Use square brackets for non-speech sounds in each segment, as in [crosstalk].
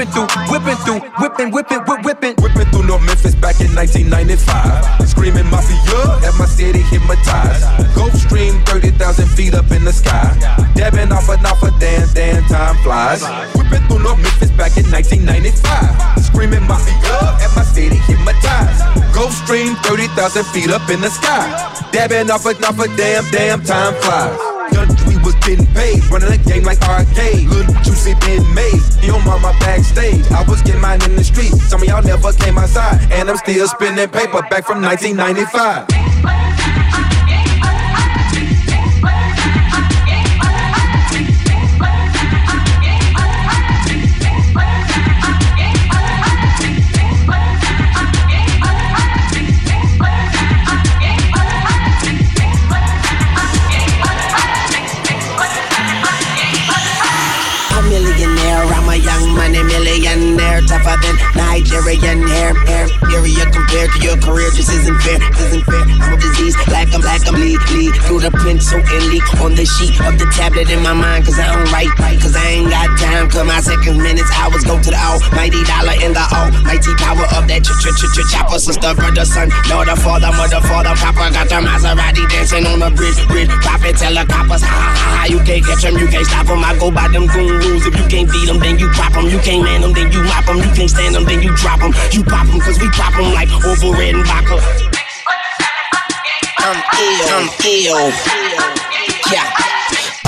Whipping through, whipping through, whipping, whipping, whip, whipping. Whipping through North Memphis back in 1995. Screaming mafia at my city hypnotized. Gulfstream 30,000 feet up in the sky. Dabbing off and off a damn, damn time flies. Whipping through North Memphis back in 1995. Screaming mafia at my city hypnotized. Gulfstream 30,000 feet up in the sky. Dabbing off and off a damn, damn time flies. Getting paid, running the game like arcade. Little juicy been made. On my backstage. I was getting mine in the street. Some of y'all never came outside, and I'm still spinning paper back from 1995. Nigerian hair. Hair, area compared to your career just isn't fair, isn't fair. I'm a disease, like I'm black, I'm lead, lead through the pencil and leak on the sheet of the tablet in my mind. Cause I don't write, cause I ain't got time. Cause my seconds, minutes, hours go to the almighty dollar in the almighty power of that ch ch ch ch chopper. Sister, brother, son, daughter, father, mother, father, papa. Got the Maserati dancing on the bridge, bridge. Profit, tell the ha ha ha. You can't catch them, you can't stop them. I go by them goon rules. If you can't beat them, then you pop them. You can't man them, then you mop them. You can't stand them, then you drop them. You pop them, cause we pop them like over red and vodka. I'm ill, I'm ill. Yeah.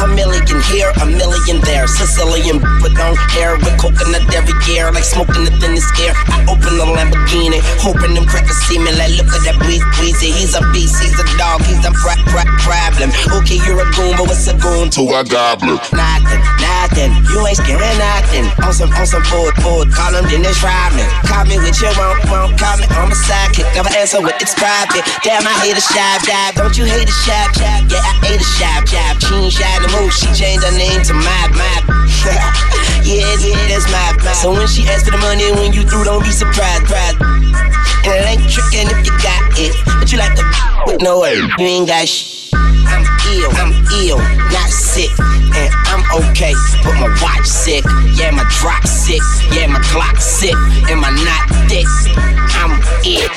A million here, a million there. Sicilian with long hair with coconut every year, like smoking the thinnest air. I open the Lamborghini, hoping them crackers see me. Like, look at that breeze, breezy. He's a beast, he's a dog, he's a pra- pra- problem. Okay, you're a goon, but what's a goon to a goblin? Nothing, nothing. You ain't scaring nothing. On some, on some food, food. Call him Dennis Rodman. Call me with your won't, won't. Call me on my sidekick. Never answer with it's private. Damn, I hate a shy dive. Don't you hate a shy jab? Yeah, I hate a shy jab. She ain't shy to move, she changed her name to Mad Mad. [laughs] yeah, yeah, that's Mad Mad. So when she asks for the money, when you through, don't be surprised, surprised. And it ain't tricking if you got it, but you like the with no way. You ain't got sh. I'm ill, I'm ill, not sick, and I'm okay, but my watch sick, yeah, my drop sick, yeah, my clock sick, and my not thick. I'm ill.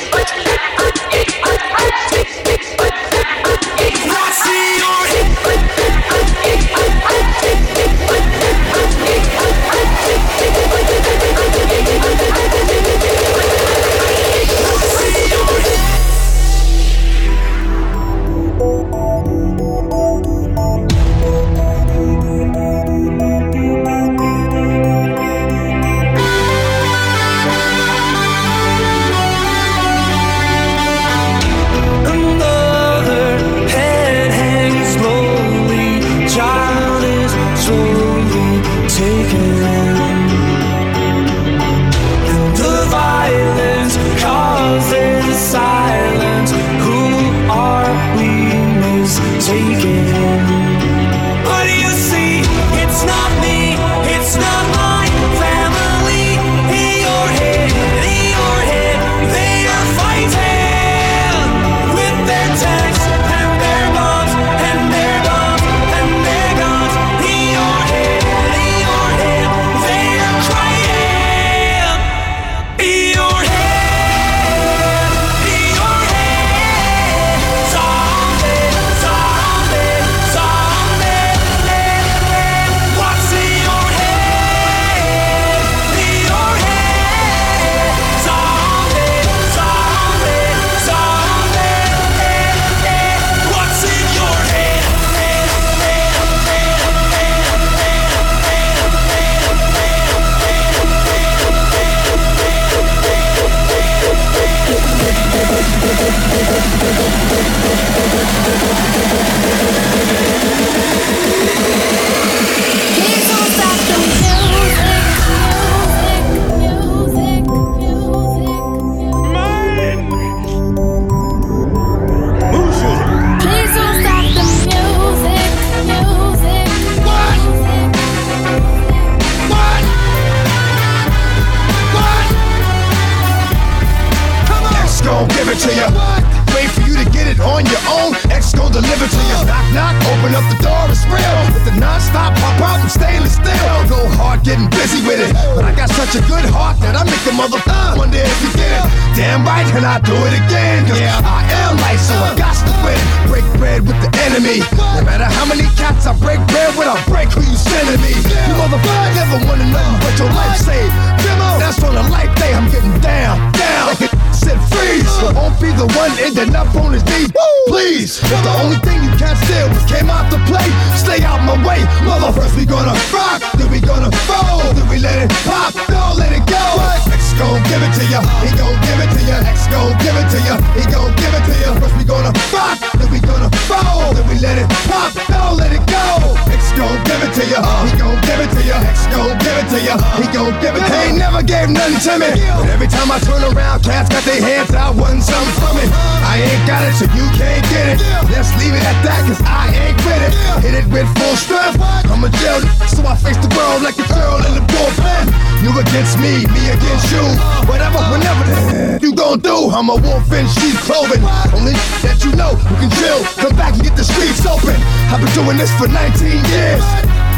I'm a wolf in sheep's clothing. Only that you know, you can chill. Come back and get the streets open. I've been doing this for 19 years.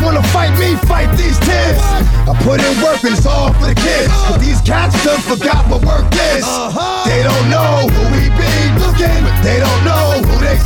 Wanna fight me? Fight these tears. I put in work and it's all for the kids. But these cats done forgot what work is. Uh-huh. They don't know who we be looking. They don't know who they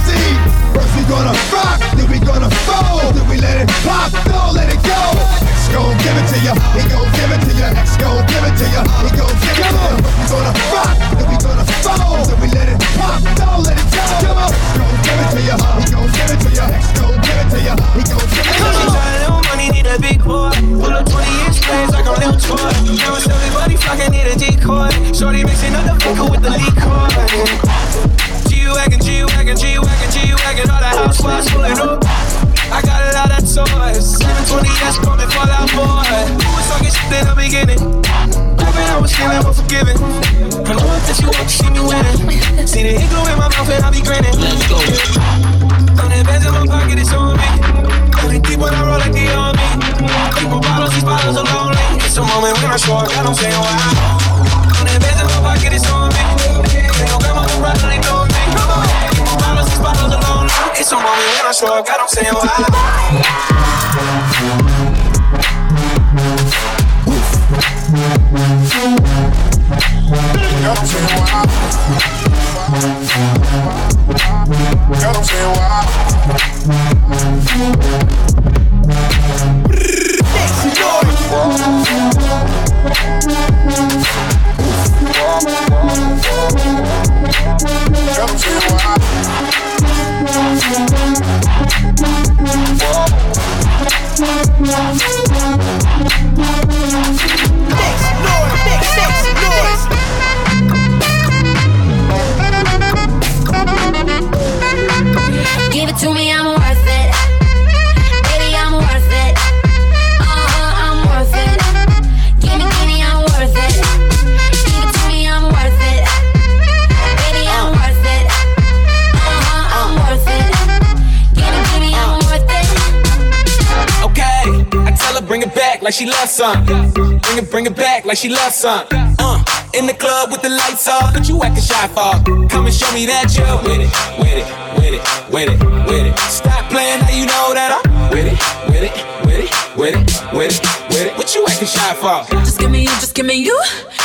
like she loves something. Uh, in the club with the lights off, but you acting shy for. Come and show me that you're with it, with it, with it, with it, with it. Stop playing, now you know that I'm with it, with it, with it, with it, with it, with it. What you acting shy for? Just give me you, just give me you,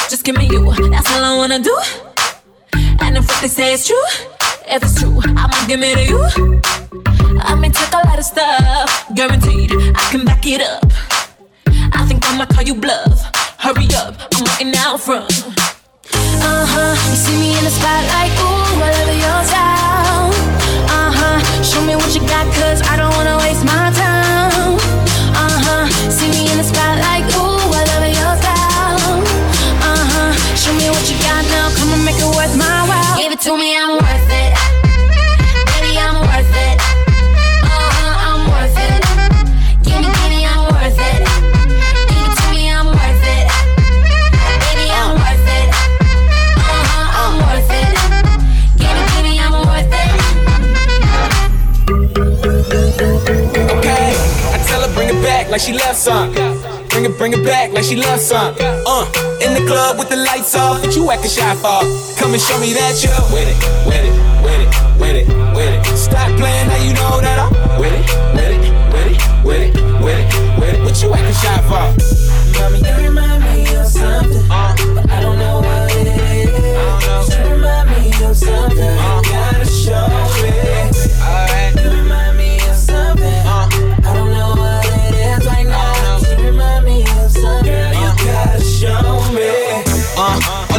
just give me you. That's all I wanna do. And if what they say is true, if it's true, I'ma give it to you. I may take a lot of stuff, guaranteed. I can back it up. I think I'ma call you bluff. Hurry up, I'm waiting out front. Uh huh, you see me in the spotlight, ooh, I love your style. Uh huh, show me what you got, cause I don't wanna waste my time. Uh huh, see me in the spotlight, ooh, I love your style. Uh huh, show me what you got now, come on, make it worth my while. Give it to me, I'm like she left some. Bring it, bring it back like she left some. Uh, in the club with the lights off, but you acting shy for. Come and show me that you're with it, with it, with it, with it, with it. Stop playing, now you know that I'm with it, with it, with it, with it, with it, with it. What you acting shy for? Mommy, you remind me of something, uh, but I don't know what it is. I don't know. You remind me of something, uh, gotta show.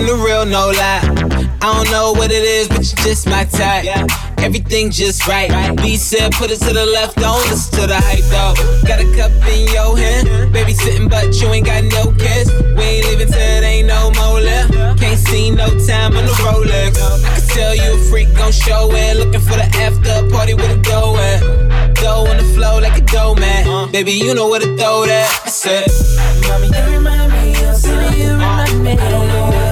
The real, no lie. I don't know what it is, but you just my type. Everything just right. B said, put it to the left, don't listen to the hype though. Got a cup in your hand, baby sitting, but you ain't got no kiss. We ain't leaving till it ain't no more left. Can't see no time on the Rolex. I can tell you a freak gon' show it. Looking for the after party with a dough at. Dough on the flow like a dough man. Baby, you know where to throw that. I said, Mommy, you remind me of something, you remind me. I don't know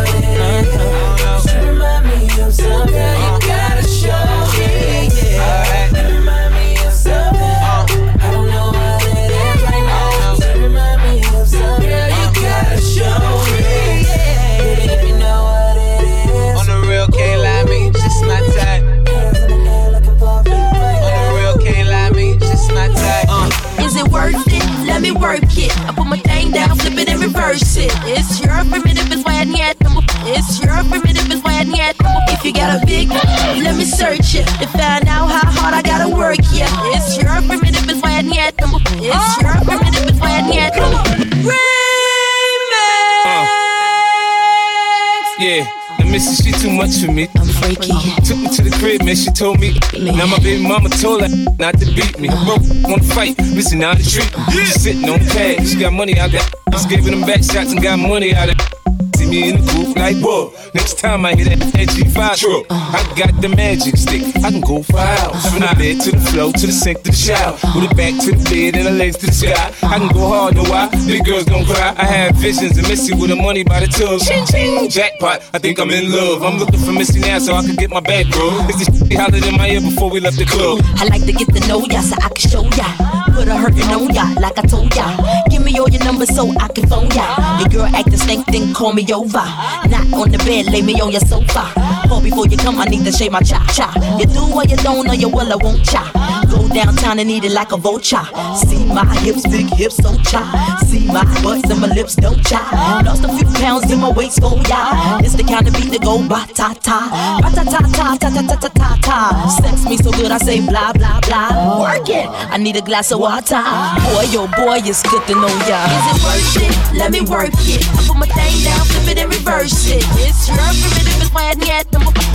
told me. Now my baby mama told her not to beat me. Bro, wanna fight, listen now the treat. She sitting on cash, she got money out there. Just giving them back shots and got money out of See me in the booth like, whoa. Next time I hit that G5 truck, I got the magic stick. I can go wild. hours. From the bed to the floor, to the sink, to the shower. With it back to the bed and the legs to the sky. I can go hard, know why? Big girls gon' cry. I have visions of Missy with the money by the tub. Ching, ching. Jackpot, I think I'm in love. I'm looking for Missy now so I can get my back, bro. Is this shit hollered in my ear before we left the club? I like to get to know ya so I can show ya. Put a hurtin' on ya like I told ya. Me all your numbers so I can phone ya. Your girl actin' stank, then call me over. Not on the bed, lay me on your sofa. Call before you come, I need to shave my cha cha. You do or you don't, or you will, I won't cha. Go downtown and eat it like a vulture. See my hips, big hips, so cha. See my butts and my lips, don't cha. Lost a few pounds in my waist, oh, go ya. It's the kind of beat that go ba ta ta. Ba ta ta ta ta ta ta ta ta ta. Sex me so good, I say blah blah blah. Work it. I need a glass of water. Boy, yo, boy, it's good to know ya. Is it worth it? Let me work it. I put my thing down, flip it and reverse it. It's your primitive, it's I need.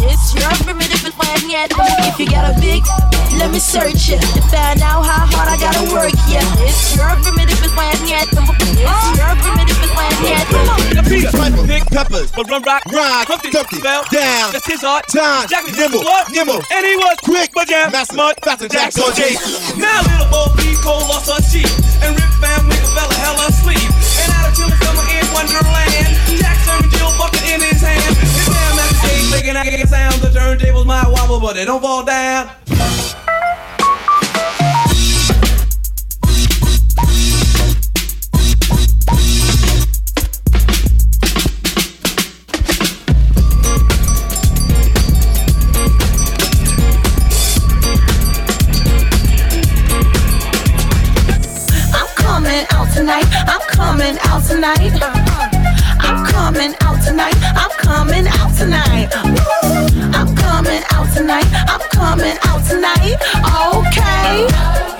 It's your primitive, it's I need. If you got a big, let me search it to find out how hard I gotta work. Yeah, it's your primitive, it's why I need them. It's your primitive, it's why I need them. Peter, Piper. Big Peppers, but Run Rock, Rock, Humpty, Dumpty, fell down, That's his art. time, Jack nimble, what? nimble, and he was quick, but jam, massive, smart, faster, Jack Jack, on on J. J. Now little Bo B Cole lost her cheek, and Rip Fam nigga fell a hell asleep. And out of chillin' summer in Wonderland, Jack serving Jill bucket in his hand. His damn at the stage making that sound. The turntables might wobble, but they don't fall down. Coming out tonight. Uh, I'm coming out tonight. I'm coming out tonight. I'm coming out tonight. I'm coming out tonight. Okay.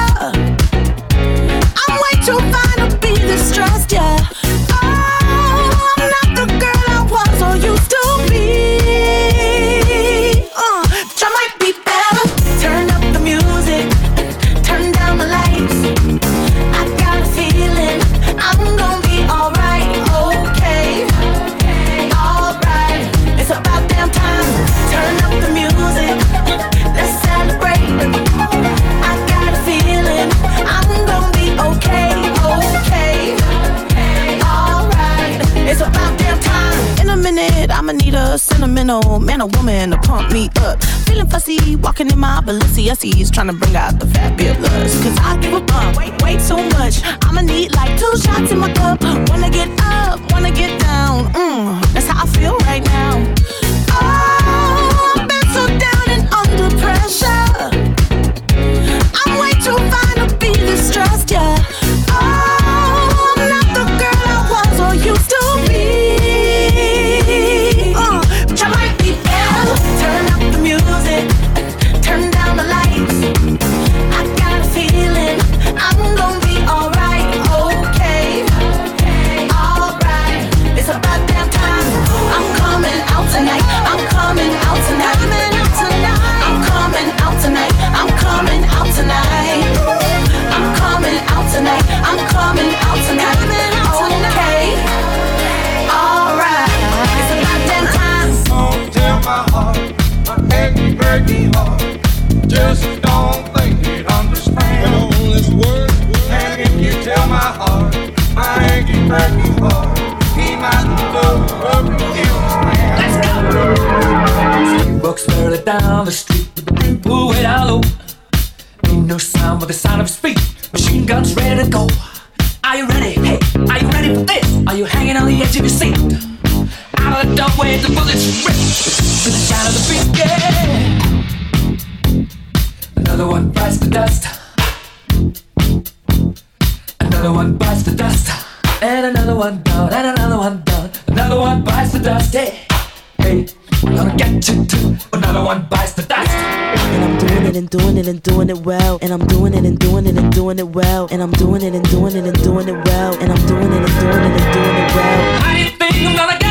Man or woman to pump me up. Feeling fussy, walking in my Balenciennes, trying to bring out the bit. Cause I give a fuck, way, way too much. I'ma need like two shots in my cup. Wanna get up, wanna get down. Mm, that's how I feel right now. Oh, I've been so down and under pressure. Down the street with pulled way down low. Ain't no sound but the sound of feet. Machine guns ready to go. Are you ready? Hey, are you ready for this? Are you hanging on the edge of your seat? Out of the doorway, the bullets rip to the sound of the beat. Yeah. Another one bites the dust. Another one bites the dust. And another one down, and another one down. Another one bites the dust. Hey, hey, I'm gonna get you too. Another one bites the dust. And I'm doing it and doing it and doing it well. And I'm doing it and doing it and doing it well. And I'm doing it and doing it and doing it well. And I'm doing it and doing it and doing it well. How do you think I'm gonna get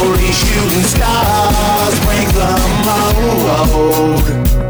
Only shooting stars break the mold.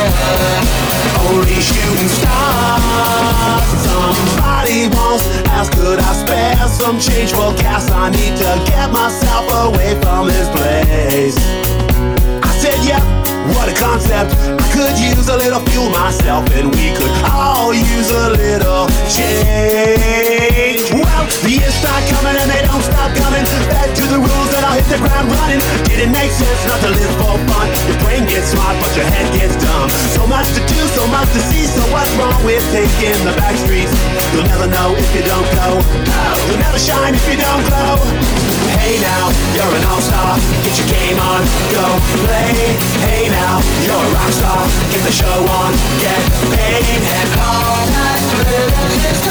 Only shooting stars. Somebody once asked, could I spare some change for gas? I need to get myself away from this place. I said, yeah, what a concept. I could use a little fuel myself, and we could all use a little change. Well, the years start coming and they don't stop coming. Back to the rules and I'll hit the ground running. Didn't make sense not to live for fun. Your brain gets smart, but your head gets dumb. So much to do, so much to see. So what's wrong with taking the back streets? You'll never know if you don't go. You'll never shine if you don't glow. Hey now, you're an all-star. Get your game on, go play. Hey now, you're a rock star. Get the show on, get paid, and all that glitters.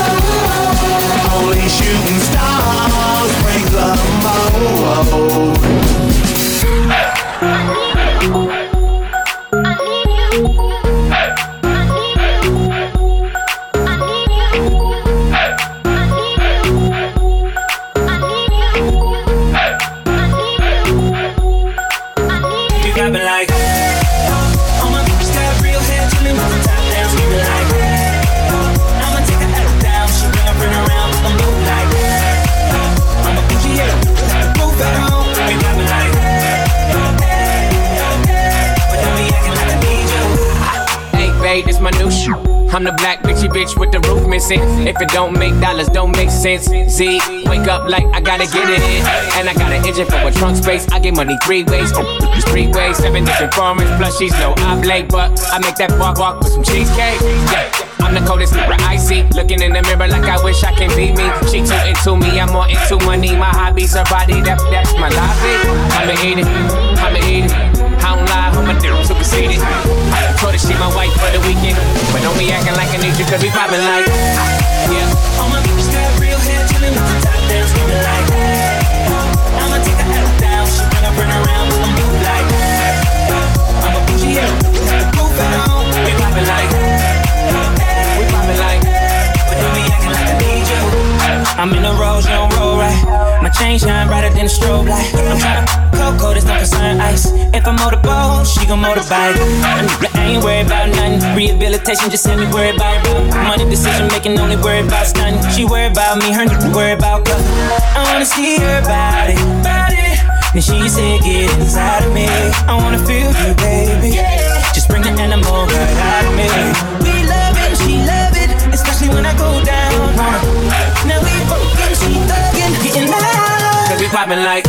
Only shooting stars break the mold. Black bitchy bitch with the roof missing. If it don't make dollars, don't make sense. Z, wake up like I gotta get it in. And I got an engine for a trunk space. I get money three ways. Three ways, seven different formats. Plus, she's no oblate, but I make that walk walk with some cheesecake. Yeah. I'm the coldest nigga icy. Looking in the mirror like I wish I can be me. She too into me, I'm more into money. My hobbies her body, that, that's my lobby. I'ma eat it, I'ma eat it. I don't lie, I'm a dude superseded. Told her she my wife for the weekend. But don't be acting like I need you, cause we poppin' like, yeah. All my bitches got real hair, chillin' with the top down, screaming like, I'ma take her out down, she her friend around, with them blue like, I'm a bougie, move at home, we poppin' like, we poppin' like, but don't be acting like I need you. I'm in the rose, you don't roll right. My chain shine brighter than a strobe light. I'm tryna cocoa, this don't concern ice. If I motorboat, she gon' motorbike. I ain't worried about nothing. Rehabilitation just send me worried about money decision making, only worried about stunning. She worried about me, her nigga worried about color. I wanna see her body, body. Then she said, get inside of me. I wanna feel you, baby. Just bring the animal right out of me. We love it, she love it, especially when I go down. Now we getting, she thuggin', getting loud. Cause we poppin' like,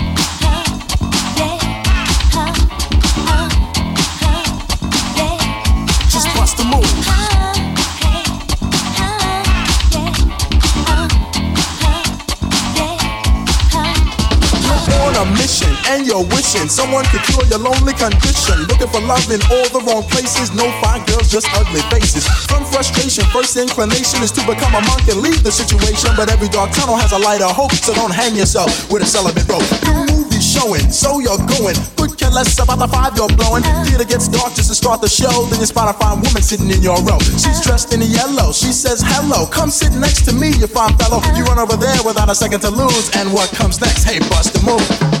and you're wishing someone could cure your lonely condition. Looking for love in all the wrong places. No fine girls, just ugly faces. From frustration, first inclination is to become a monk and leave the situation. But every dark tunnel has a light of hope, so don't hang yourself with a celibate rope. New movie showing, so you're going. Could care less about the five you're blowing. Uh. Theater gets dark just to start the show. Then you spot a fine woman sitting in your row. She's uh. dressed in a yellow. She says hello. Come sit next to me, you fine fellow. Uh. You run over there without a second to lose. And what comes next? Hey, bust the move.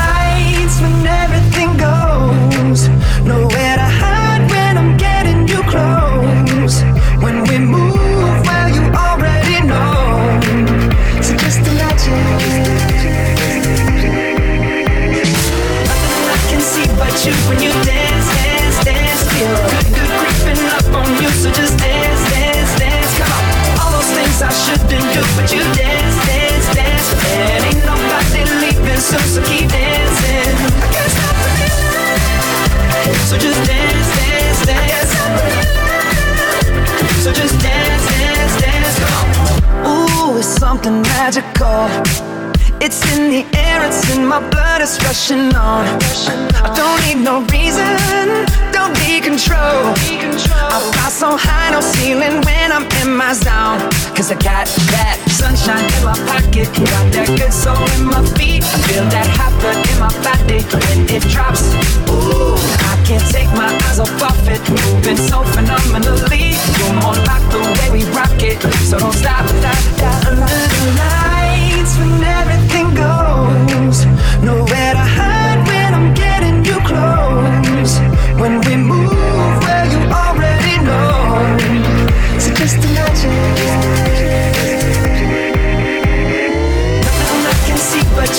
something magical. It's in the air, it's in my blood, it's rushing on. I don't need no reason, don't need control. I fly so high, no ceiling when I'm in my zone. Cause I got that sunshine in my pocket, got that good soul in my feet. I feel that hot blood in my body when it drops. Ooh, I can't take my eyes off of it, moving so phenomenally. You're more like the way we rock it, so don't stop. stop, stop. Under the lights when everything goes,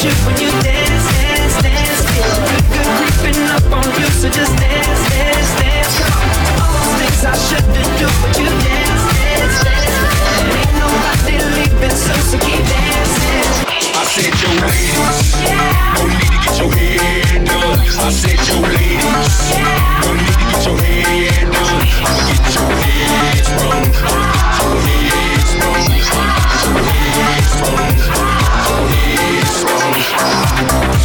when you dance, dance, dance. Creeping up on you, so just dance, dance, dance. All those things I shouldn't you dance, dance, dance. Ain't nobody leaving, so keep dancing. I said your no need to get your. I said your need to get your get your.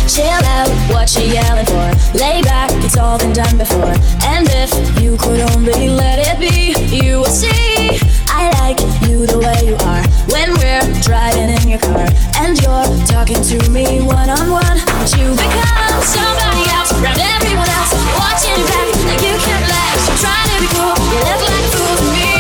Chill out, what you yelling for? Lay back, it's all been done before. And if you could only let it be, you would see. I like you the way you are when we're driving in your car and you're talking to me one on one. But you become somebody else around everyone else, watching your back like you can't. You're trying to be cool, you look like a me.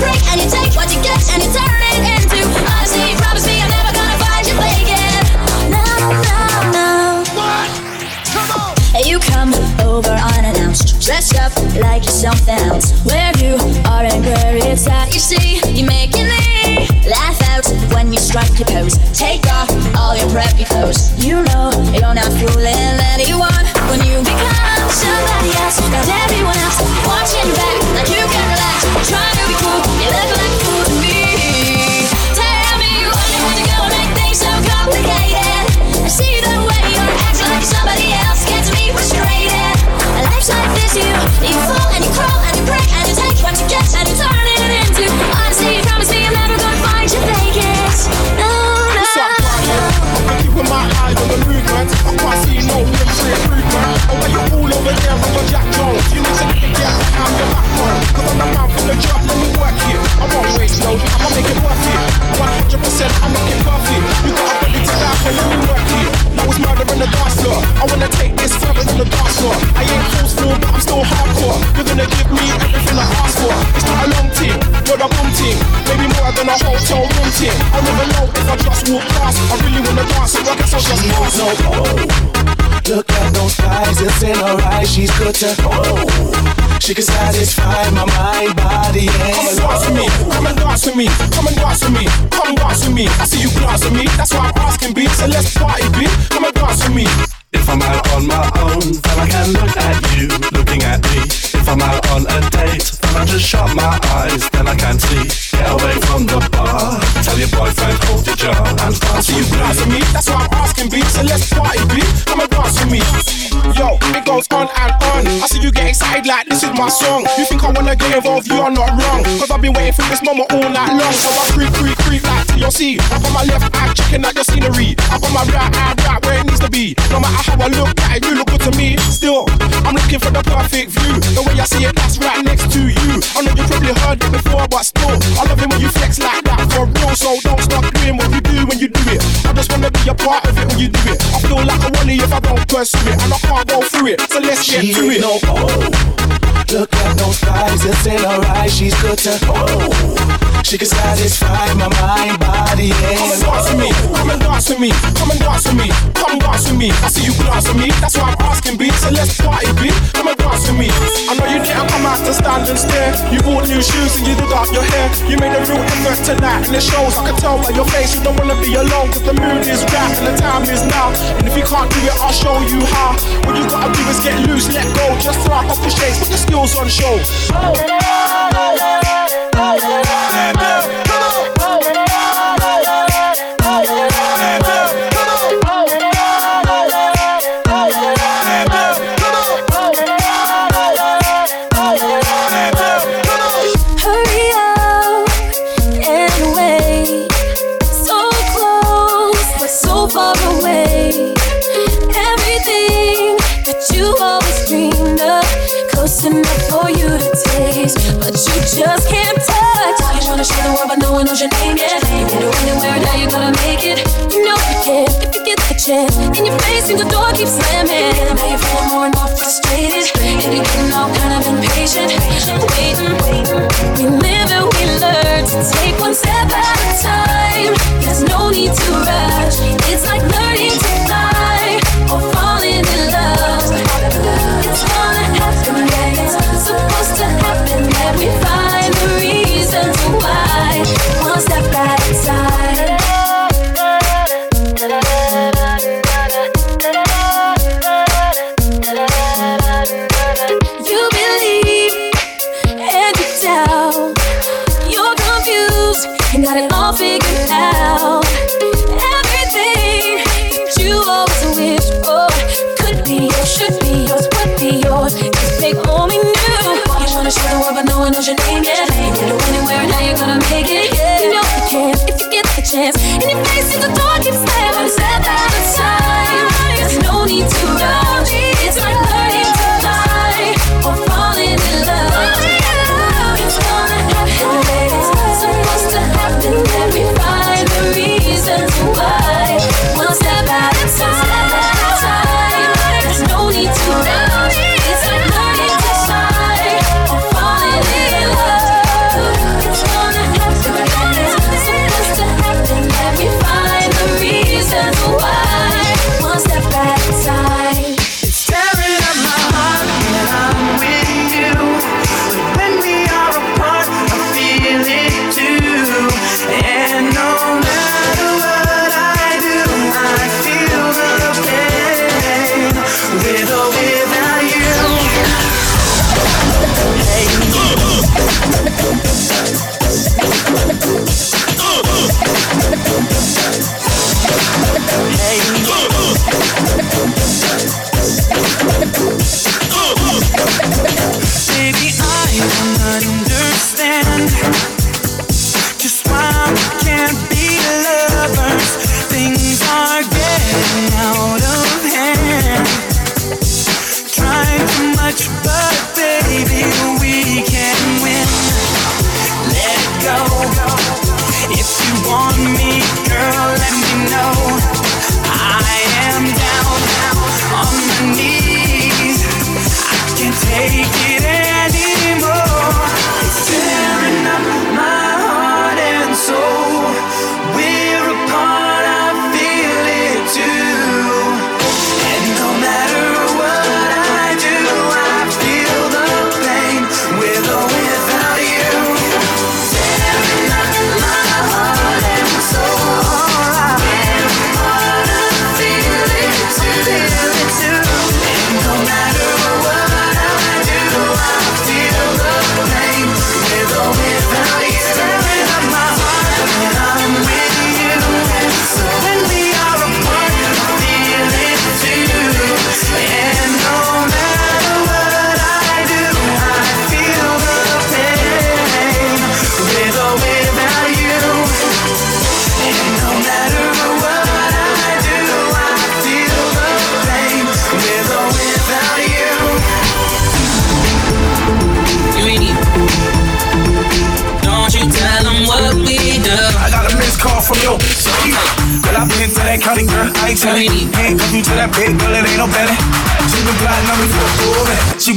break and you take what you get and you turn it into honesty. Promise me I'm never gonna find you faking. No, no, no. What? Come on. You come over unannounced, dressed up like you're something else. Where you are and where it's at, you see, you're making me laugh out when you strike your pose. Take off all your preppy clothes. You know you're not your backbone. Cause I'm the man from the job, let me work here. I won't waste no, I'ma make it worth it. 100% I'll make it perfect. You got a body to die for, let me work here. Now it's murder in the dance floor. I wanna take this further than the dance floor. I ain't forceful, but I'm still hardcore. You're gonna give me everything I ask for. It's not a long team, but a boom team. Maybe more than a hotel room team. I'll never know if I just walk past. I really wanna dance, so I guess I'll just pass. Oh. Look at those thighs, it's in her eyes. She's good to oh. She can satisfy my mind, body, and Come and dance with me, come and dance with me, come and dance with me, come and dance with me. I see you glance at me, that's why I'm asking, B. So let's party, B. Come and dance with me. If I'm out on my own, then I can look at you looking at me. If I'm out on a date, then I just shut my eyes, then I can see. Get away from the bar, tell your boyfriend hold your jar and dance See you with glance at me, that's why I'm asking, B. So let's party, B. Come and dance with me. Yo, it goes on and on. I see you get excited like this is my song. You think I wanna get involved? You are not wrong. Cause I've been waiting for this moment all night long. So I creep, creep, creep like TLC. Up on my left eye, checking out your scenery. Up on my right eye, right where it needs to be. No matter how I look at it, you look good to me. Still, I'm looking for the perfect view. The way I see it, that's right next to you. I know you probably heard it before, but still, I love it when you flex like that for real. So don't stop doing what you do when you do it. I just wanna be a part of it when you do it. I feel like I wanna if I don't pursue it, and I can't go through it. So let's get She to it. no oh. Look at those thighs, it's in her eyes. She's good to oh. She can satisfy my mind, body, and Come and and dance with me, come and dance with me, come and dance with me, come and dance with me. I see you glance at me, that's why I'm asking, B. So let's party, B. Come and dance with me. I know you didn't come out to stand and stare. You bought new shoes and you did up your hair. You made a real effort tonight, and it shows. I can tell by your face you don't wanna be alone, cause the mood is right and the time is now. And if you can't do it, I'll show you how. What you gotta do is get loose, let go, just throw off the shades, put your skills on show. Hurry the door keeps slamming. Now you're feeling more and more frustrated, and you're getting all kind of impatient. Waiting, waiting. We live and we learn to take one step at a time. There's no need to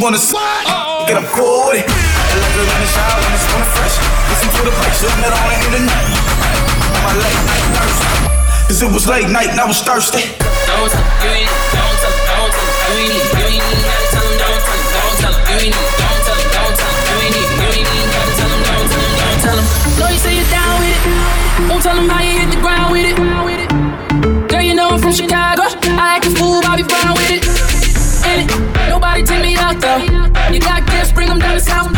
wanna slide, get up cool with it. I like her in the shower when it's on fresh. Listen to the bass, looking at all the internet. My late night nurse. Cause it was late night and I was thirsty. Don't tell you ain't don't tell don't tell you ain't you ain't even gotta tell him, don't tell him, don't tell him, you ain't don't tell him, don't tell him, you ain't you ain't even gotta tell him, don't tell him, don't tell him. Know you say you're down with it, won't tell him how you hit the ground with it. Girl, you know I'm from Chicago, I act a fool, Bobby Brown with it. And it, nobody take me out though. You got gifts, bring them down to south.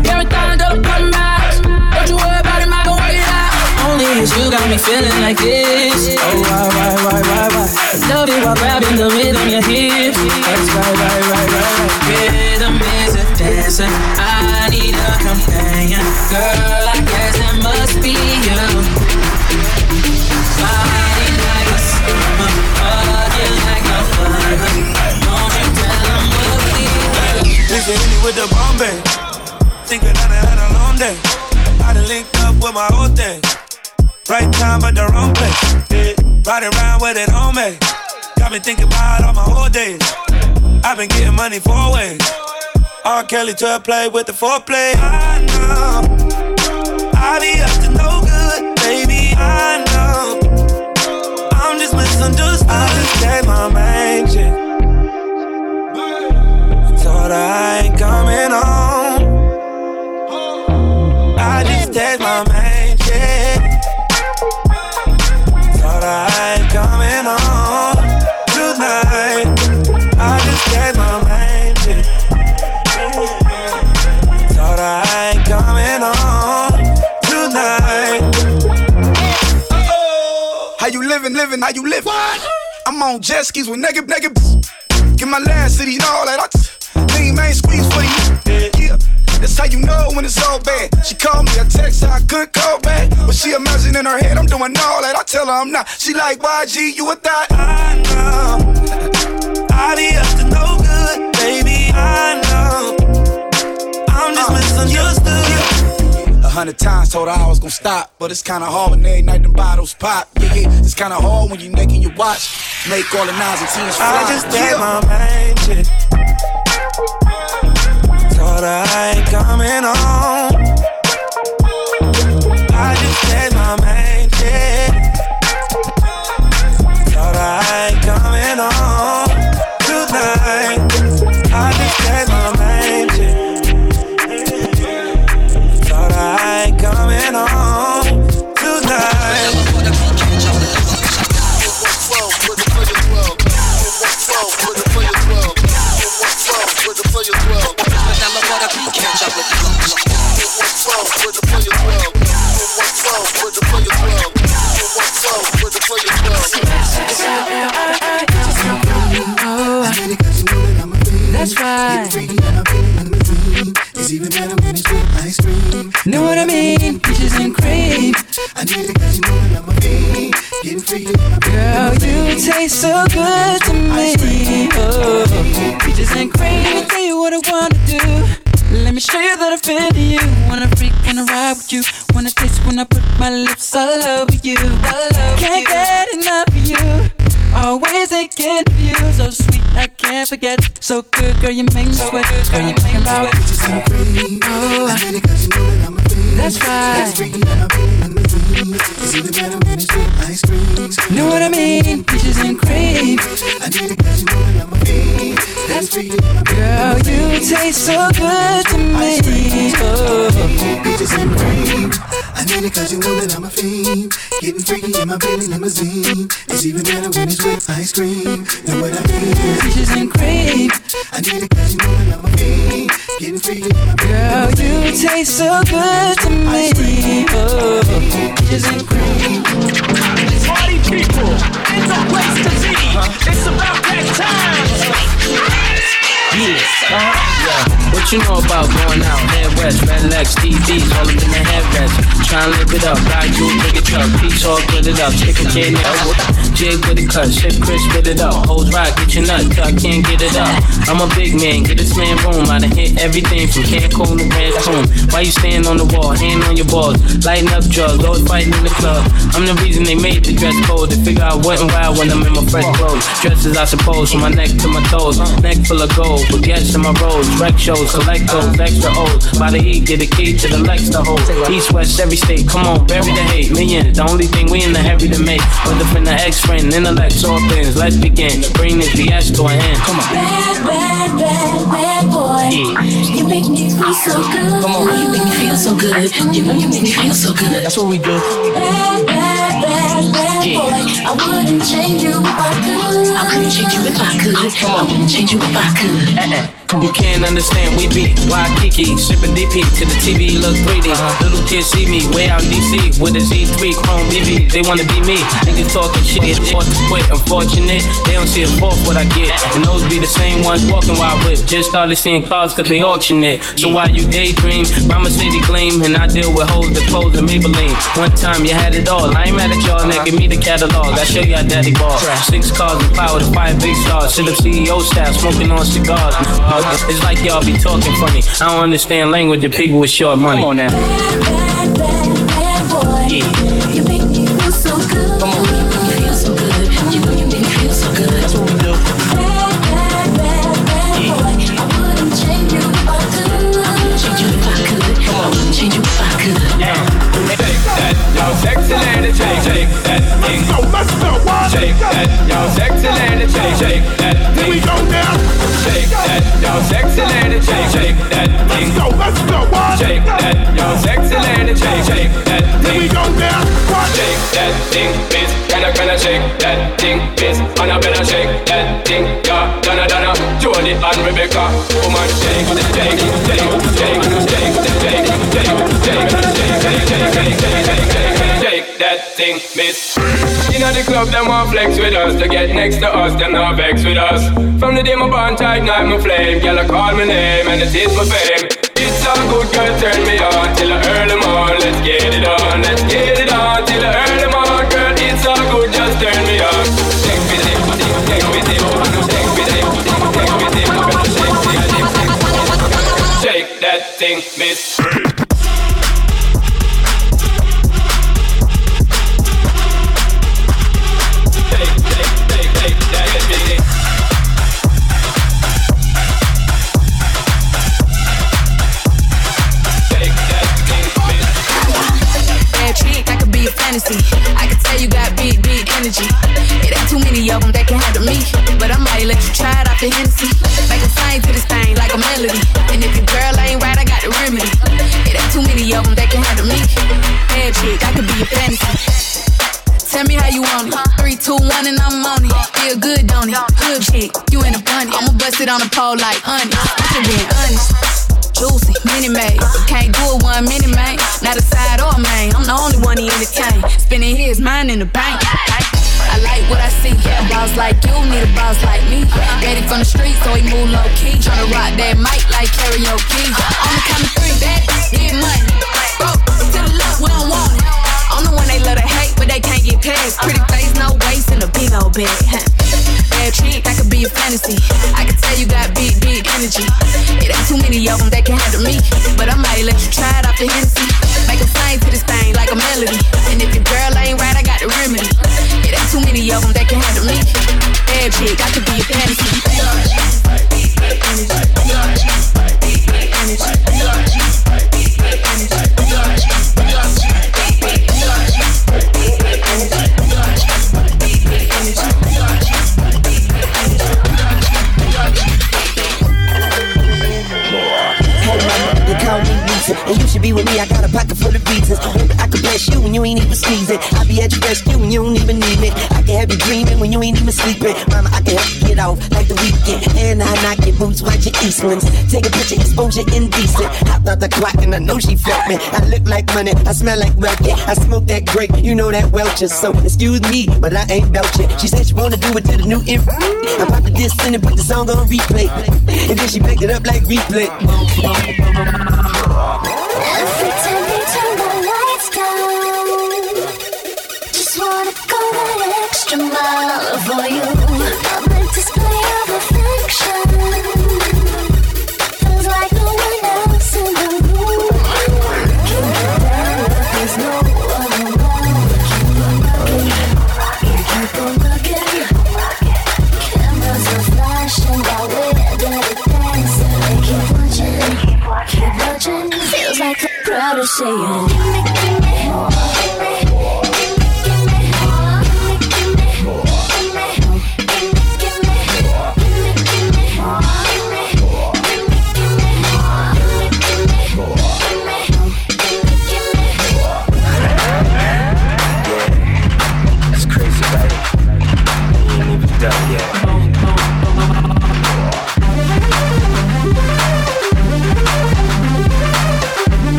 Marathon, to pump miles. Don't you worry about it, I gon' work it out. Only is you got me feeling like this. Oh, why, why, why, why, why? Love it while grabbing the rhythm, your hips. That's right, right, right, right. Rhythm is a dancer. I need a companion. Girl, like no other. Listen, hit me with the Bombay. Thinking I had a long day. I done linked up with my whole thing. Right time, but the wrong place. Yeah. Riding around with it me. Got me thinking about all my old days. I've been getting money four ways. R. Kelly to play with the foreplay. I know. I be up to no good, baby. I know. I just gave my main chick but I ain't coming home. I just my. Thought I living, how you live? What? I'm on jet skis with nigga, nigga. Get my last city and all that. I Lean main squeeze for you. Yeah. That's how you know when it's all bad. She called me, I text her, I couldn't call back. But she imagine in her head, I'm doing all that. I tell her I'm not. She like, YG, you a thought? I know. I be up to no good, baby. I know. I'm just uh, misunderstood. Hundred times told her I was gonna stop, but it's kinda hard when every night them bottles pop. Yeah, yeah, it's kinda hard when you naked your watch. Make all the nines and tens fly. I just yeah. my main shit but I ain't coming home. I just said my main chick. Thought I ain't coming home gotta be catch you. In one club where the players love. In one club where the players love. The ice cream. I mean? Peaches and cream. I need it cause you know that I'm gonna me. Oh, peaches and cream. Tell you what I wanna do. Let me show you that I feel you. Wanna freak, wanna ride with you. Wanna taste when I put my lips all over you. Can't get enough of you. Always thinking of you. So sweet, I can't forget. So good, girl, you make me sweat. Girl, you make me sweat. Peaches and cream. Oh, that's right. It's even better when it's with ice cream. You know what I mean? Peaches and cream. I need it cause you know that I'm a fiend. That's free. Girl, you taste so good to me. Oh. Peaches and cream. I need it cause you know that I'm a fiend. Getting freaky in my Bentley limousine. It's even better when it's with ice cream. Know what I mean? Peaches and cream. I need it cause you know that I'm a fiend. Getting freaky in my Girl, you taste so good to me. Oh peaches and cream. Party people, it's a place to be. It's about that time. Yeah. What you know about going out? Head west, red legs, TVs, all up in the headrest. Tryna live it up, ride you, big it truck, peace all good it up, chicken can jig with it cut, shit Chris spit it up, hoes rock, get your nut, I can't get it up. I'm a big man, get this man room, I done hit everything from Cancun to Cancun. Why you stand on the wall, hand on your balls, lighting up drugs, always fighting in the club. I'm the reason they made the dress code, they figure I went wild when I'm in my fresh clothes. Dresses I suppose, from my neck to my toes, neck full of gold, baguettes in my rolls, wreck shows collect those extra O's. By the E, get a key to the Lex to hold. East, West, every state, come on, bury the hate. Million, the only thing we in the heavy to make. Whether from the ex friend, intellect, all things, let's begin. Bring this BS to an end. Come on. Bad, bad, bad, bad boy. Yeah. You make me feel so good. Come on. You make me feel so good. You you make me feel so good. That's what we do. Bad, bad, bad, bad yeah. boy. I wouldn't change you if I could. I couldn't change you if I could. Come on. I wouldn't change you if I could. Uh-uh. You can't understand, we be Waikiki, sipping DP to the TV look 3D. Uh-huh. Little kids see me way out DC with a Z3 Chrome BB. They wanna be me, niggas talking shit, forced to quit. Unfortunate, they don't see a fourth what I get. And those be the same ones walking while I whip. Just started seeing cars cause they auction it. So while you daydream, Mama City gleam, and I deal with hoes that clothes and Maybelline. One time you had it all, I ain't mad at y'all, nigga, give me the catalog. I show you how daddy ball. Six cars and power to five big stars. Sit up CEO staff, smoking on cigars. Uh, it's like y'all be talking funny. I don't understand language of people with short money. Come on now. The club, them want flex with us. To get next to us, them not vex with us. From the day my bond to ignite my flame, girl, I call my name and it is my fame. It's all good, girl, turn me on till I early morn. Let's get it on, let's get on the pole like honey. I'm being honest juicy, mini made. Can't do it one mini man, not a side or a main. I'm the only one he entertain. Spending his mind in the bank. I like what I see. A boss like you need a boss like me. Daddy from the street, so he move low key. Tryna rock that mic like karaoke. On the count of three, that get money. Take a picture, exposure indecent. Hopped out the clock and I know she felt me. I look like money, I smell like wealthy. I smoke that grape, you know that Welch's. So excuse me, but I ain't belching. She said she wanna do it to the new info. I popped the disc and put the song on replay. And then she picked it up like replay. Proud of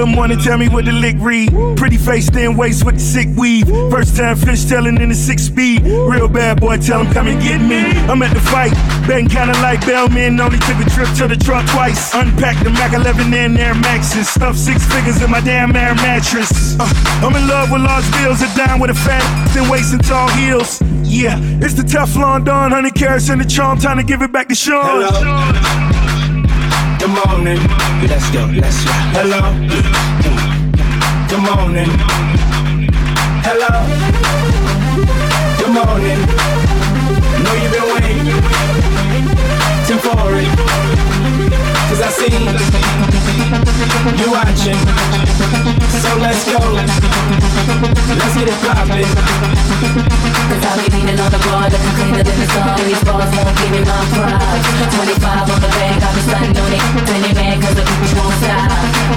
good morning. Tell me what the lick read. Pretty face, thin waist with the sick weave. First time fish telling in the six speed. Real bad boy, tell him come and get me. I'm at the fight, betting kinda like Bellman. Only took a trip to the truck twice. Unpacked the Mac 11 and Air Maxes. Stuffed six figures in my damn air mattress. Uh, I'm in love with large bills, a dime with a fat, thin waist and tall heels. Yeah, it's the Teflon Don, 100 carats in the charm. Time to give it back to Sean. Good morning. Let's go, let's go. Hello. Good morning. Hello. Good morning. Know you've been waiting for it. Cause I see you watching. So let's go. Let's get it poppin'. Cause I'll be leaning on the bar looking cleaner than the sun These bars won't give me my pride 25 on the bank, I've been stunting on it Plenty mad cause the bitch won't stop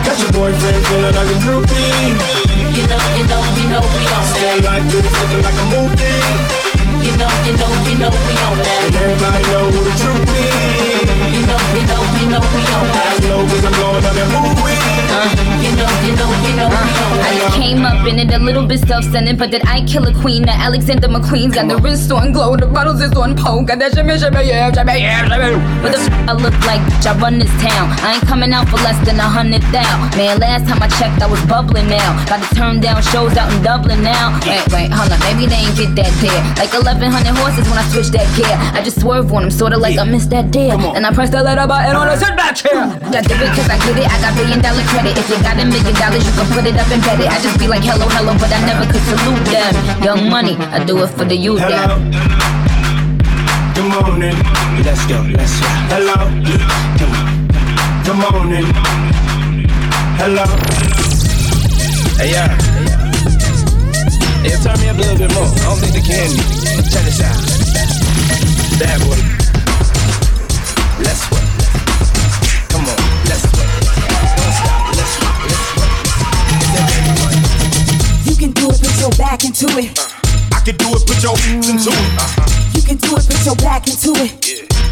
Got your boyfriend feeling like a groupie. You know, you know, you know we on that Stand like this, looking like a movie. You know, you know, you know we on that And everybody know who the truth is. You know, you know, you know we on that I know cause I'm blowing up that movie. You know, you know, you know we on I that came up in it a little bit self-centered, but that I kill a queen. That Alexander McQueen's got the wrist on glow, the bottles is on poke. Got that shimmy, shimmy, yeah, shimmy, yeah, shimmy. What the f- I look like? bitch, I run this town. I ain't coming out for less than a hundred thou. Man, last time I checked, I was bubbling now. Got to turn down shows out in Dublin now. Wait, wait, hold on, maybe they ain't get that there. Like 1100 horses when I switch that gear. I just swerve on them, sorta like I missed that deal. And I press the letter button on the sit back chair. I did it cause I get it, I got billion dollar credit. If you got a million dollars, you can put it up and bet it. I just be like, hello, hello, but I never could salute them. Young money, I do it for the youth. Hello. Good morning. Let's go, let's go. Hello. Good morning. Hello. Hey, yeah. Yeah, turn me up a little bit more. I don't think they can it. Uh, I can do it, put your hands into it. You can do it, put your back into it.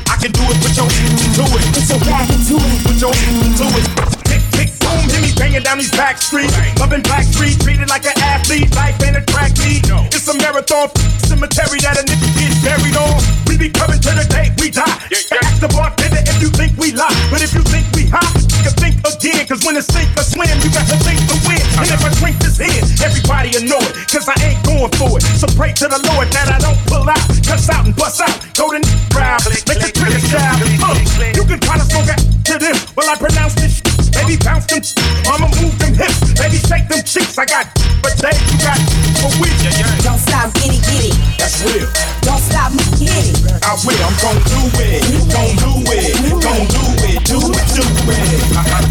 I can do it, put your hands into it. Put your back into it. Put your hands into it. Tick, tick, boom, hear me banging down these back streets. Loving Blackstreet, treated like an athlete. Life ain't a track meet. It's a marathon cemetery that a nigga gets buried on. We be coming to the day we die. Ask the bartender if you think we lie. But if you think we hot, you can think again. Cause when it's sink or swim, you got to think to win. And if I drink this here, everybody annoy it, cause I ain't going for it. So pray to the Lord that I don't pull out, cuss out and bust out, go to round, make the trigger shout. Uh, you can try to smoke it to them, while I pronounce this Baby bounce them, I'ma move them hips, baby shake them cheeks. I got, but they you got for we. Don't stop, get it, get it. That's real. Don't stop, get it. I will, I'm gon' do it, gon' do it, gon' do it, do it, do it. You can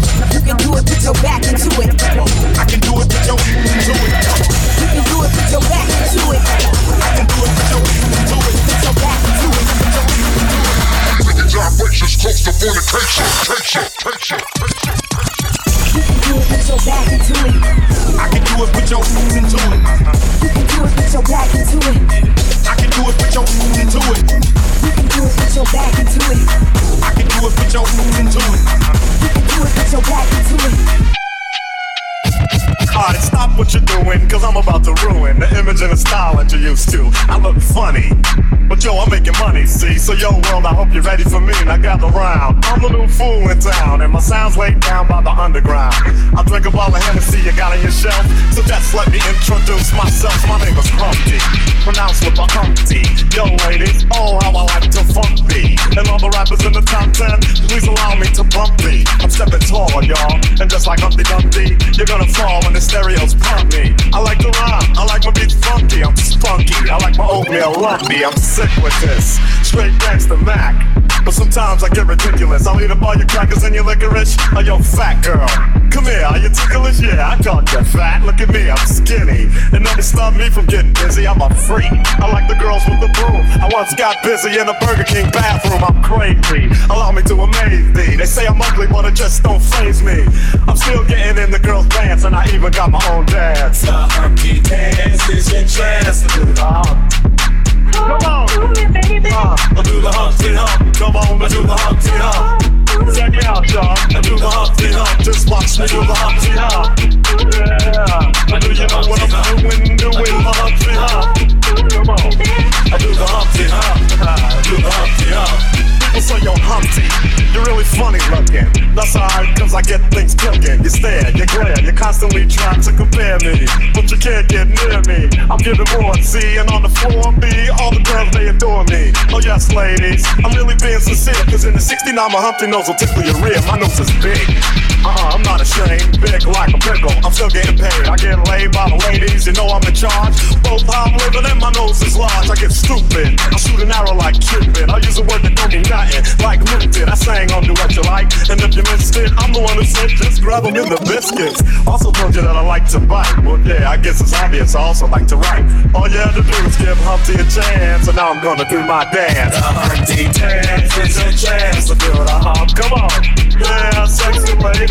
close fornication. Tension, tension, tension. You can do it, put your back into it. I can do it, put your into it. You can do it, put your back into it. I can do it, put your into it. You can do it, put your back into it. I can do it, put your into it. You can do it, put your back into it. Alright, stop what you're doing, cause I'm about to ruin the image and the style that you're used to. I look funny, but yo, I'm making money, see? So yo, world, I hope you're ready for me. Now gather round. I'm the new fool in town, and my sound's laid down by the underground. I drink a bottle of Hennessy you got on your shelf, so just let me introduce myself. My name is Humpty, pronounced with a Humpty. Yo, ladies, oh, how I like to funk thee. And all the rappers in the top 10, please allow me to bump thee. I'm stepping tall, y'all, and just like Humpty Dumpty, you're gonna fall when the stereos pump me. I like to rhyme, I like my my oatmeal lumpy, I'm sick with this. Straight gangsta Mac. But sometimes I get ridiculous. I'll eat up all your crackers and your licorice. Oh, yo, fat girl. Come here, are you ticklish? Yeah, I called you fat. Look at me, I'm skinny. And nothing stop me from getting busy. I'm a freak. I like the girls with the broom. I once got busy in a Burger King bathroom. I'm crazy. Allow me to amaze thee. They say I'm ugly, but it just don't phase me. I'm still getting in the girls' pants, and I even got my own dance. The Humpty dance is your chance to do the. Come on. Uh, I'll do the Humpty Hump. Come on, I'll do the Humpty Hump. Check it out, y'all. I do the Humpty Hump. Just watch me do the Humpty Hump. Yeah. I know you know what I'm doing, doing the Humpty Hump. I do the Humpty Hump. I do the Humpty Hump. People say yo Humpty, you're really funny looking. That's alright, cause I get things cooking. You stare, you glare, you constantly try to compare me. But you can't get near me. I'm giving more C, and on the floor B, all the girls they adore me. Oh yes, ladies, I'm really being sincere, cause in the 69 my Humpty nose will tickle your rear. My nose is big. Uh-uh, I'm not ashamed, big like a pickle. I'm still getting paid. I get laid by the ladies, you know I'm in charge. Both I'm living and my nose is large. I get stupid. I shoot an arrow like Cupid. I use a word that don't mean nothing, like did. I sang on Doowutchyalike, and if you missed it, I'm the one who said just grab them in the biscuits. Also told you that I like to bite. Well, yeah, I guess it's obvious. I also like to write. All you have to do is give Humpty a chance, and now I'm gonna do my dance. The Humpty dance is a chance to do the hump. Come on, yeah, sexy lady.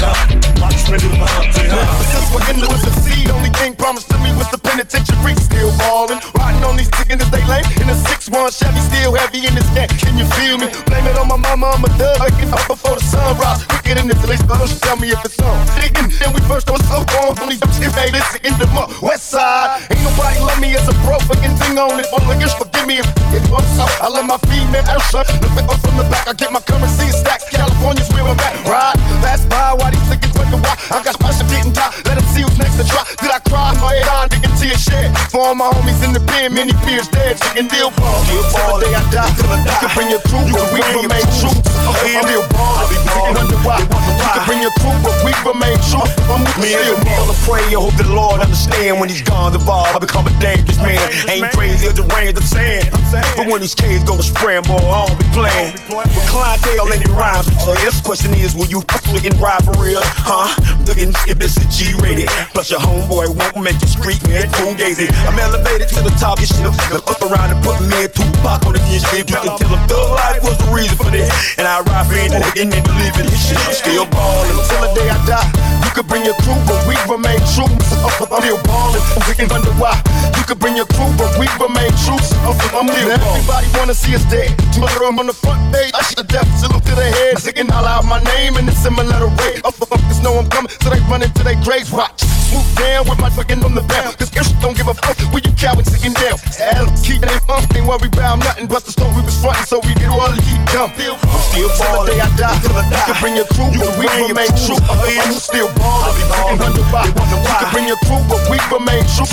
Hump. Watch me do Hump. Since we're in the seed, only thing promised to me was the penitentiary. Still ballin', riding on these chickens as they lame. In a 6-1 Chevy, still heavy in this neck. Can you feel me? Blame it on my mama, I'm a thug. I get up before the sunrise. Quicker than this, they supposed to tell me if it's on. Digging, then we first was so on. Only some shit, baby, this in the mud. West side. Ain't nobody love me as a pro. Fucking thing on it. Only just forgive me if it was so. I let my female son. Look up from the back. I get my currency stacks. California's where I'm at. Right? That's by why these niggas wonder why. I got special didn't die. Let them see who's next to try. Did I cry? My head on, digging to your. For all my homies in the pen, many fears dead. Chicken deal ball. Till the day I die. Till I die. You can bring your crew, but we remain true. I'm still ballin'. Nigga wonder why. You can bring your crew, but we remain true. I'm with Me still and the I pray, I hope the Lord understand when he's gone the ball. I become a dangerous man. Ain't crazy as the rain of sand. But when these kids go to scramble, I don't be playing. With clientele and it rhymes. So this question is, will you fucking ride for real? Huh? Looking if this is G rated. Plus your homeboy won't make you street man. Full gazing. I'm elevated to the top your shit. Look up around and put me a Tupac on the dish. You can tell a thug life was the reason for this. And I ride for it and then believe in this shit. I'm still ballin'. Till the day I die, you could bring your crew, but we remain true. I'm still ballin'. We can wonder why. You You could bring your crew, but we remain true. I'm, I'm real. Everybody wanna see us dead. To I'm on the front page. I should death salute to their head. Singing all out my name in a similar way. Up the fuckers know I'm coming, so they run into their graves. Watch. Swoop down with my fucking on the ground. Cause Ish don't give a fuck when you cowards sitting down. Hell, keep it up, ain't worry about nothing but the story we was frontin', so we get all the heat dump. I'm still ballin'. Till the day I die, till. You can bring your crew, but we remain true. I'm still ballin'. Wonder why. You can bring your crew, but we remain true.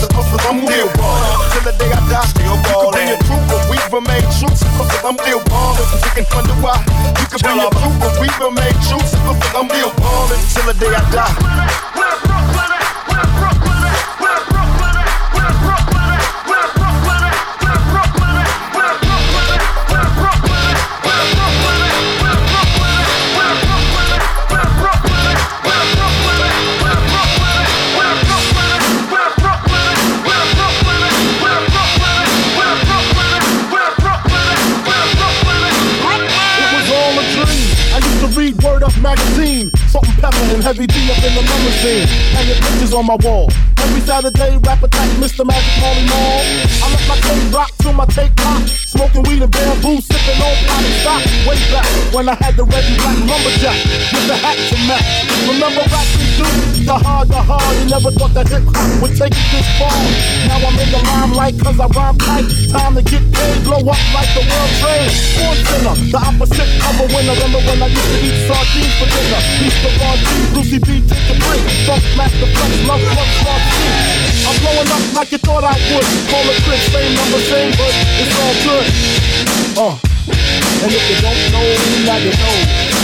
I'm still ballin'. Till the day I die, still. You can bring your crew, but we remain true. I'm still ballin'. Can wonder why. You can bring your crew, but we remain true. I'm still ballin'. Till the day I die. Pepper and heavy D up in the limousine. Hanging pictures on my wall. Every Saturday, rap attack, Mr. Magic Marley Marl. I let my tape rock till my tape. Smoking weed and bamboo, sipping on potty stock. Way back when I had the red and black lumberjack with the hat to match. Remember back in June? The hard, the hard. You never thought that hip hop would take it this far. Now I'm in the limelight cause I rhyme tight. Time to get paid, blow up like the world trade. Sports center, the opposite of a winner. Remember when I used to eat sardines for dinner? Mr. Ron G, Brucey B, take a break. Funk Master Flex, love, love, love, I'm blowing up like you thought I would. Call a trick, same number, same hood. It's all good. Uh, and if you don't know, now you know.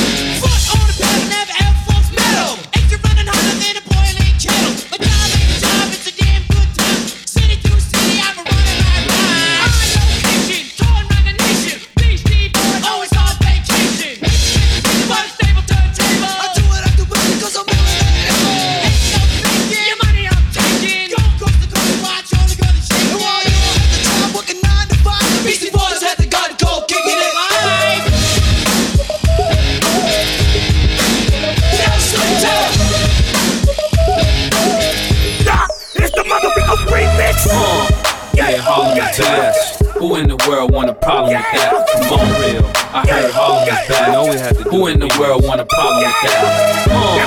World want a problem with that? Come on, real. I heard Harlem is back. Know we had to Who in the world want a problem with that? Uh,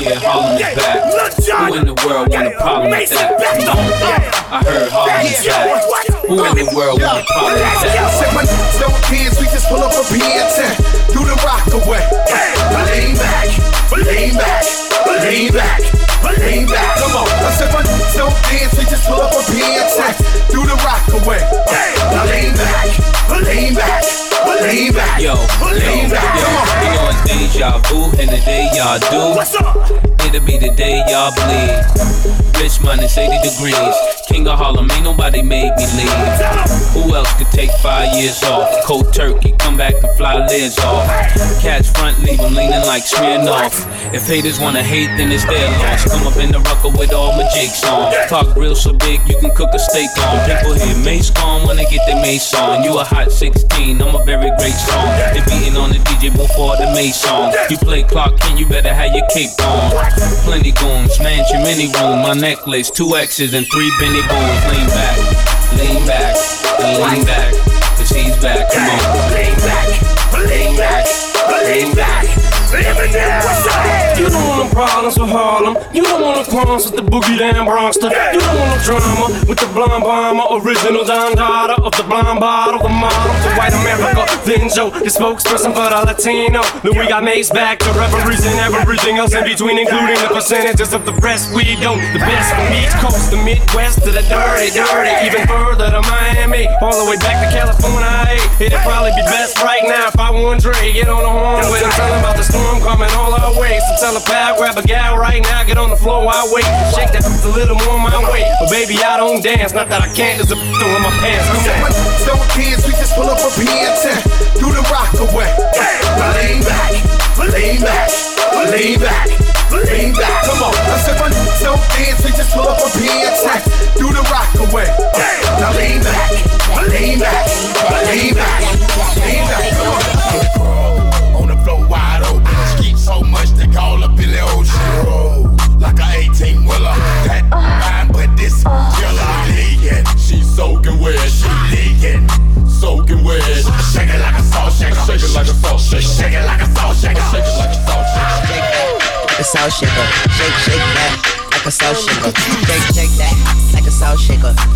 yeah, Harlem is back. Who in the world want a problem with that? Come on, I heard Harlem is back. Who in the world want a problem with that? Say my niggas don't kids, we just pull up a BN10. Do the rock away. Lean back, lean back, lean back, lean back. Come on. I said my niggas don't dance, we just pull up a BN10. Do the rock away. Now Lean back, lean back, lean back. Yo, lean back. Come on. We on deja vu, and the day y'all do. What's up? It'll be the day y'all bleed. Rich minus 80 degrees. King of Harlem, ain't nobody made me leave. Who else could take five years off? Cold turkey, come back and fly lids off. Catch front, leave them leaning like Smirnoff. If haters wanna hate, then it's their loss. Come up in the Rucker with all my jigs on. Talk real so big, you can cook a steak on. People hear Mase gone when they get their Mace on. You a hot 16, I'm a very great song. They beating on the DJ before the Mase song. You play Clark Kent, you better have your cape on. Plenty goons, mansion, mini room, my necklace, two X's and three Benny bones. Lean back, lean back, and lean back, cause he's back. Come on. Lean back, lean back, lean back. Living down. What's up? You don't want no problems with Harlem. You don't want no qualms with the boogie down Bronxter. You don't want no drama with the blonde bomber, original Don Dada of the blonde bottle, the model to white America. Then Joe, the spokesperson for the Latino. Then we got Mase back to represent everything else in between, including the percentages of the rest we don't. The best from East Coast, the Midwest to the dirty, dirty, even further to Miami, all the way back to California. It'd probably be best right now if I want Dre get on the horn with him, tell him about the storm coming all our way. So tell pal, grab a gal right now, get on the floor, I wait. Shake that a little more my way. But baby, I don't dance, not that I can't, there's a in my pants. Come on. don't kids, we just pull up a BN10. Do the rock away. Lean back, lean back, lean back, lean back. Come on. I said my don't dance, we just pull up a BN10. Do the rock away. Now lean back, lean back, lean back, lean back. Come on. Billy Ocean. Roll like a 18 wheeler. That fine, but this killer leaking. She soaking wet, she leaking. Soaking wet. Shake it like a salt shaker. Shake it like a salt shaker. Shake it like a salt shaker. Shake it like a salt shaker. Shake it like a salt shaker. Shake, shake that.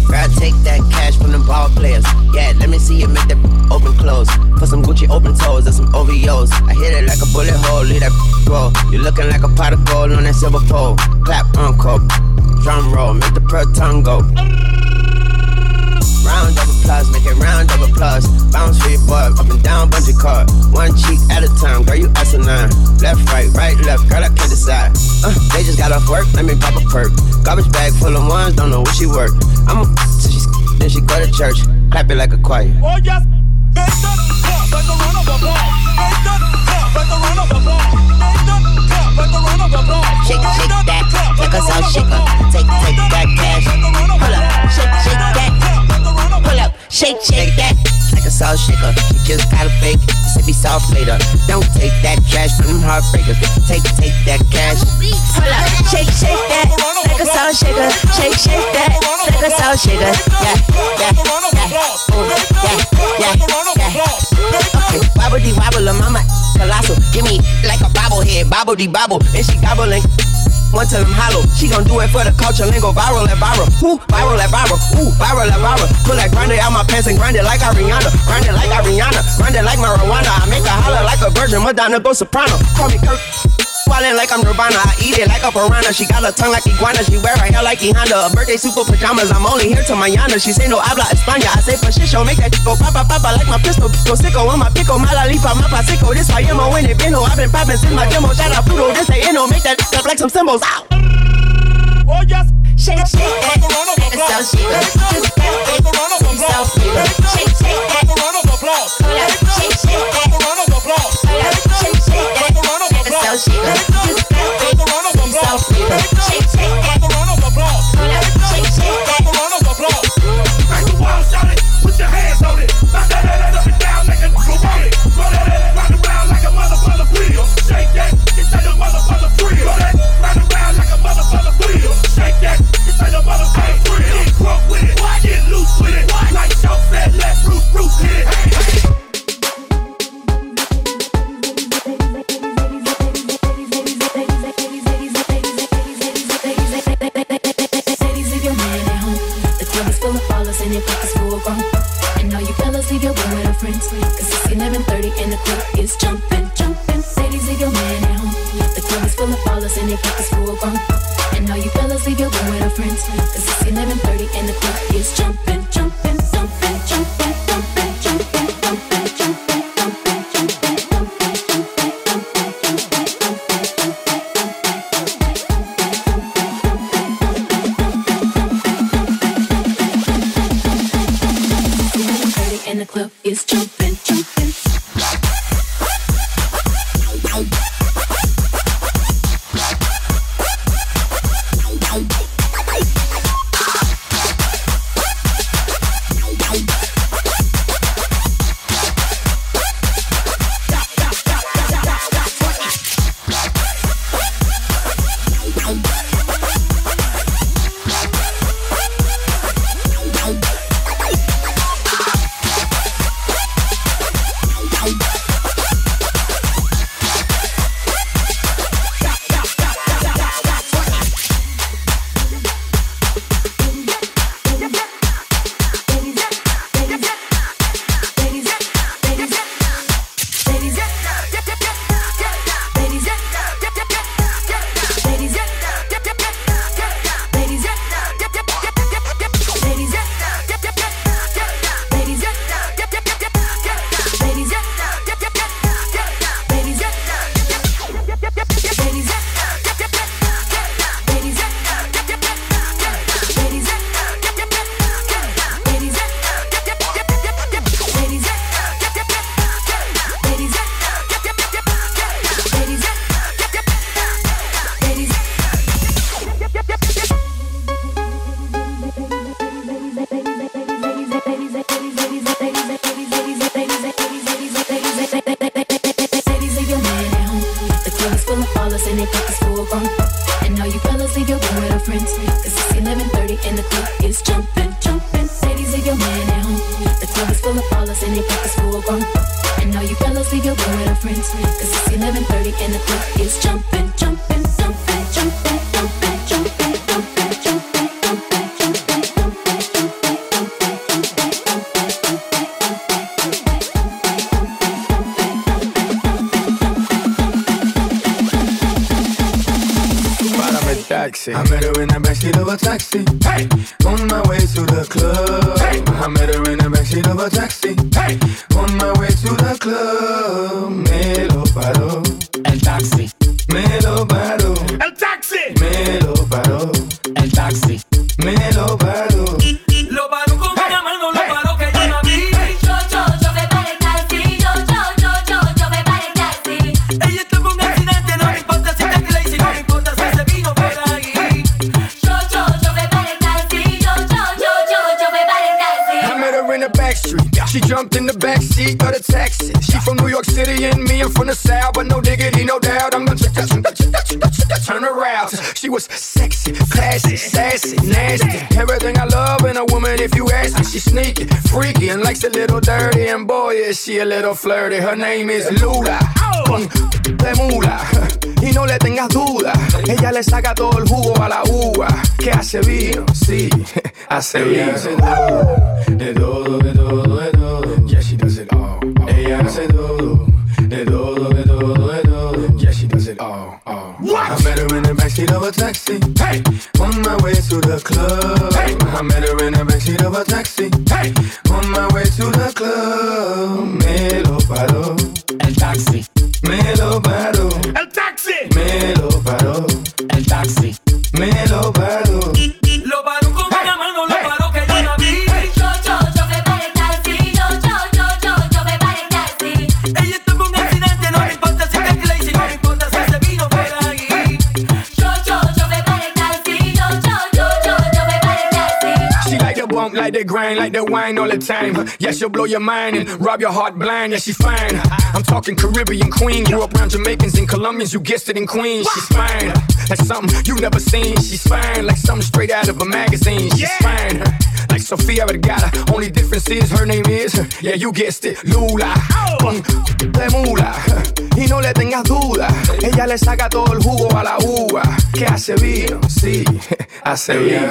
Girl, take that cash from the ball players. Yeah, let me see you make that open close. Put some Gucci open toes and some OVOs. I hit it like a bullet hole, leave that roll. You looking like a pot of gold on that silver pole. Clap, uncle. Drum roll, make the pearl tongue go. Round of applause, make it round of applause. Bounce for your boy, up and down, bungee cord. One cheek at a time, girl, you asinine. Left, right, right, left, girl, I can't decide. Uh, they just got off work, let me pop a perk. Garbage bag full of ones, don't know where she work. I'm a so she then she go to church. Clap it like a choir. Oh yes, make that clap like a run of applause. Make that clap like a run of applause. Make that clap like a run of applause. Shake, shake that, like a soul shaker. Take, take that cash. Hold up, shake, shake that. Shake, shake that. Like a soul shaker. You just gotta fake, sippy soft later. Don't take that trash from them heartbreakers. Take, take that cash. Pull up, shake, shake that. Like a soul shaker. Shake, shake that. Like a soul shaker. Yeah, yeah, yeah. Ooh, yeah, yeah, yeah. Okay, wobble dee wobble, mama colossal. Give me like a bobblehead, bobble dee bobble, and she gobbling. One till I'm hollow. She gon' do it for the culture, lingo viral at viral. Ooh, viral at viral. Ooh, viral at viral. Pull that grind it out my pants and grind it like Ariana. Grind it like Ariana. Grind it like marijuana. I make her holler like a virgin. Madonna go soprano. Call me Kurt. Swallowing like I'm Nirvana. I eat it like a piranha. She got a tongue like iguana. She wear her hair like Honda. A birthday super pajamas. I'm only here till mañana. She say no habla España. I say for shit show. Make that go papa papa like my pistol. Go sicko on my pico. Mala lipa, my pasico. This why I'm when it been ho. I've been popping since my demo. Shout out Pluto. This they inno. Make that up like some symbols. Ow. Oh yes, Shake, shake that. Like a soul shaker. Just got it. Some soul flavor. Shake, shake that. Hold up. Shake, shake that. Hold up. Shake, shake that she let it go. With her friends. Cause it's 11.30 and the club is jumping, jumping. Ladies, leave your man at home. The club is full of ballers and your pockets full of ballers and they pockets full grown. And all you fellas leave your girl with her friends. Cause it's 11.30 and the club is jumping, jumping. She a little flirty. Her name is Lula. De mula. Y no le tengas duda, ella le saca todo el jugo a la uva. Que hace vino, sí, [laughs] hace vino. De todo, de todo. She like the bump, like the grind, like the wine all the time. Yeah, she'll blow your mind and rob your heart blind. Yeah, she fine. I'm talking Caribbean queen. Grew up around Jamaicans and Colombians. You guessed it in Queens. She's fine. Like something you never seen. She's fine. Like something straight out of a magazine. She's fine. Like Sofia Vergara. Only difference is her name is. Yeah, you guessed it. Lula. De mula. Y no le tengas duda. Ella le saca todo el jugo a la uva. Que hace vino. Sí, [laughs] hace vino.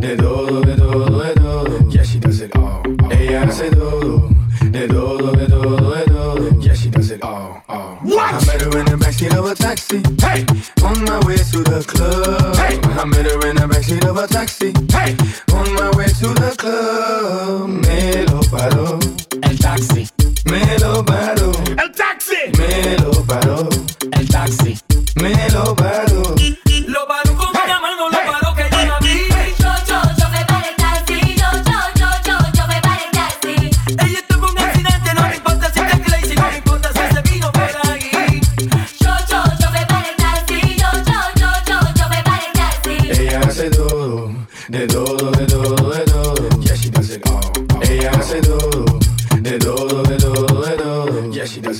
De todo, de todo, de todo. Yeah, she does it all. Ella hace todo. Todo, de todo, I met her in the backseat of a taxi. Hey, on my way to the club. Hey, I met her in the backseat of a taxi. Hey, on my way to the club. Me lo paró. El taxi. Me lo paró. El taxi. Me lo paró. El taxi. Me lo paró.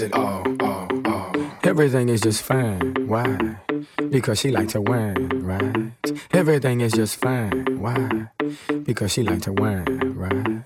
It oh, all, all, all. Everything is just fine. Why? Because she like to wine, right? Everything is just fine. Why? Because she like to wine, right?